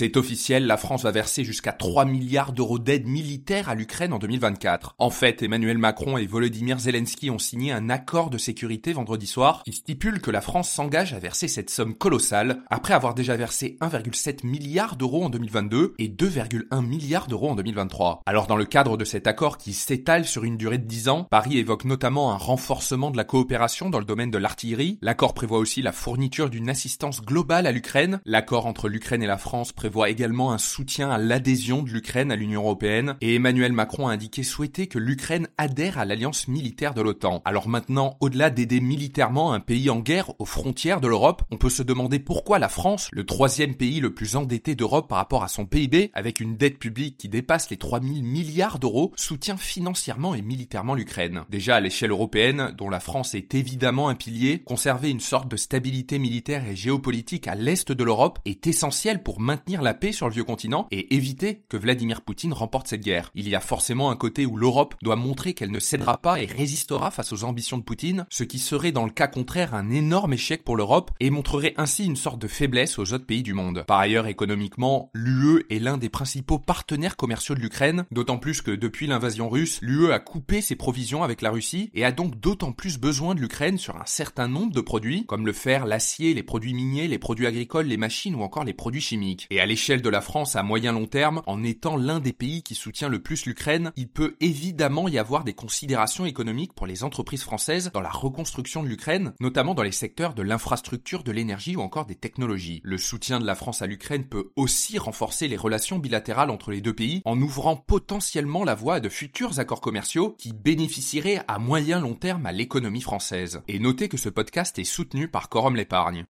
C'est officiel, la France va verser jusqu'à 3 milliards d'euros d'aide militaire à l'Ukraine en 2024. En fait, Emmanuel Macron et Volodymyr Zelensky ont signé un accord de sécurité vendredi soir qui stipule que la France s'engage à verser cette somme colossale après avoir déjà versé 1,7 milliard d'euros en 2022 et 2,1 milliards d'euros en 2023. Alors dans le cadre de cet accord qui s'étale sur une durée de 10 ans, Paris évoque notamment un renforcement de la coopération dans le domaine de l'artillerie. L'accord prévoit aussi la fourniture d'une assistance globale à l'Ukraine. L'accord entre l'Ukraine et la France prévoit également un soutien à l'adhésion de l'Ukraine à l'Union européenne et Emmanuel Macron a indiqué souhaiter que l'Ukraine adhère à l'alliance militaire de l'OTAN. Alors maintenant, au-delà d'aider militairement un pays en guerre aux frontières de l'Europe, on peut se demander pourquoi la France, le troisième pays le plus endetté d'Europe par rapport à son PIB, avec une dette publique qui dépasse les 3000 milliards d'euros, soutient financièrement et militairement l'Ukraine. Déjà à l'échelle européenne, dont la France est évidemment un pilier, conserver une sorte de stabilité militaire et géopolitique à l'est de l'Europe est essentiel pour maintenir la paix sur le vieux continent et éviter que Vladimir Poutine remporte cette guerre. Il y a forcément un côté où l'Europe doit montrer qu'elle ne cédera pas et résistera face aux ambitions de Poutine, ce qui serait dans le cas contraire un énorme échec pour l'Europe et montrerait ainsi une sorte de faiblesse aux autres pays du monde. Par ailleurs, économiquement, l'UE est l'un des principaux partenaires commerciaux de l'Ukraine, d'autant plus que depuis l'invasion russe, l'UE a coupé ses provisions avec la Russie et a donc d'autant plus besoin de l'Ukraine sur un certain nombre de produits, comme le fer, l'acier, les produits miniers, les produits agricoles, les machines ou encore les produits chimiques. À l'échelle de la France à moyen long terme, en étant l'un des pays qui soutient le plus l'Ukraine, il peut évidemment y avoir des considérations économiques pour les entreprises françaises dans la reconstruction de l'Ukraine, notamment dans les secteurs de l'infrastructure, de l'énergie ou encore des technologies. Le soutien de la France à l'Ukraine peut aussi renforcer les relations bilatérales entre les deux pays en ouvrant potentiellement la voie à de futurs accords commerciaux qui bénéficieraient à moyen long terme à l'économie française. Et notez que ce podcast est soutenu par Quorum l'épargne.